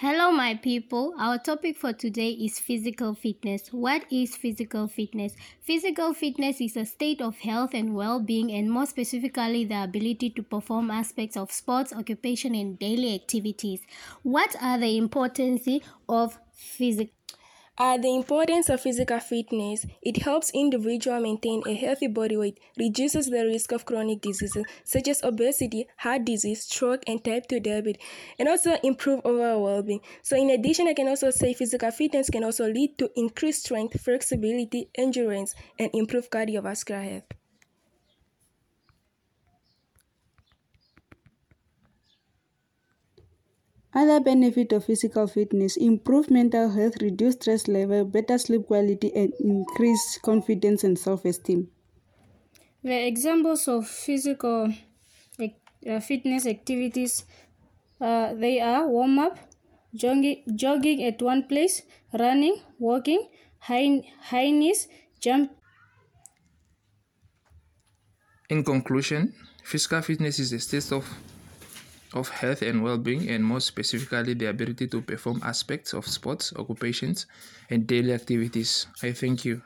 Hello, my people. Our topic for today is physical fitness. What is physical fitness? Physical fitness is a state of health and well being, and more specifically, the ability to perform aspects of sports, occupation, and daily activities. What are the importance of physical uh, the importance of physical fitness it helps individual maintain a healthy body weight reduces the risk of chronic diseases such as obesity heart disease stroke and type 2 diabetes and also improve overall well-being. So in addition i can also say physical fitness can also lead to increased strength flexibility endurance and improve cardiovascular health Other benefit of physical fitness improve mental health, reduce stress level, better sleep quality, and increase confidence and self-esteem. The examples of physical uh, fitness activities uh, they are warm up, jogging, jogging at one place, running, walking, high, high knees, jump. In conclusion, physical fitness is a state of of health and well-being and more specifically the ability to perform aspects of sports occupations and daily activities. I thank you.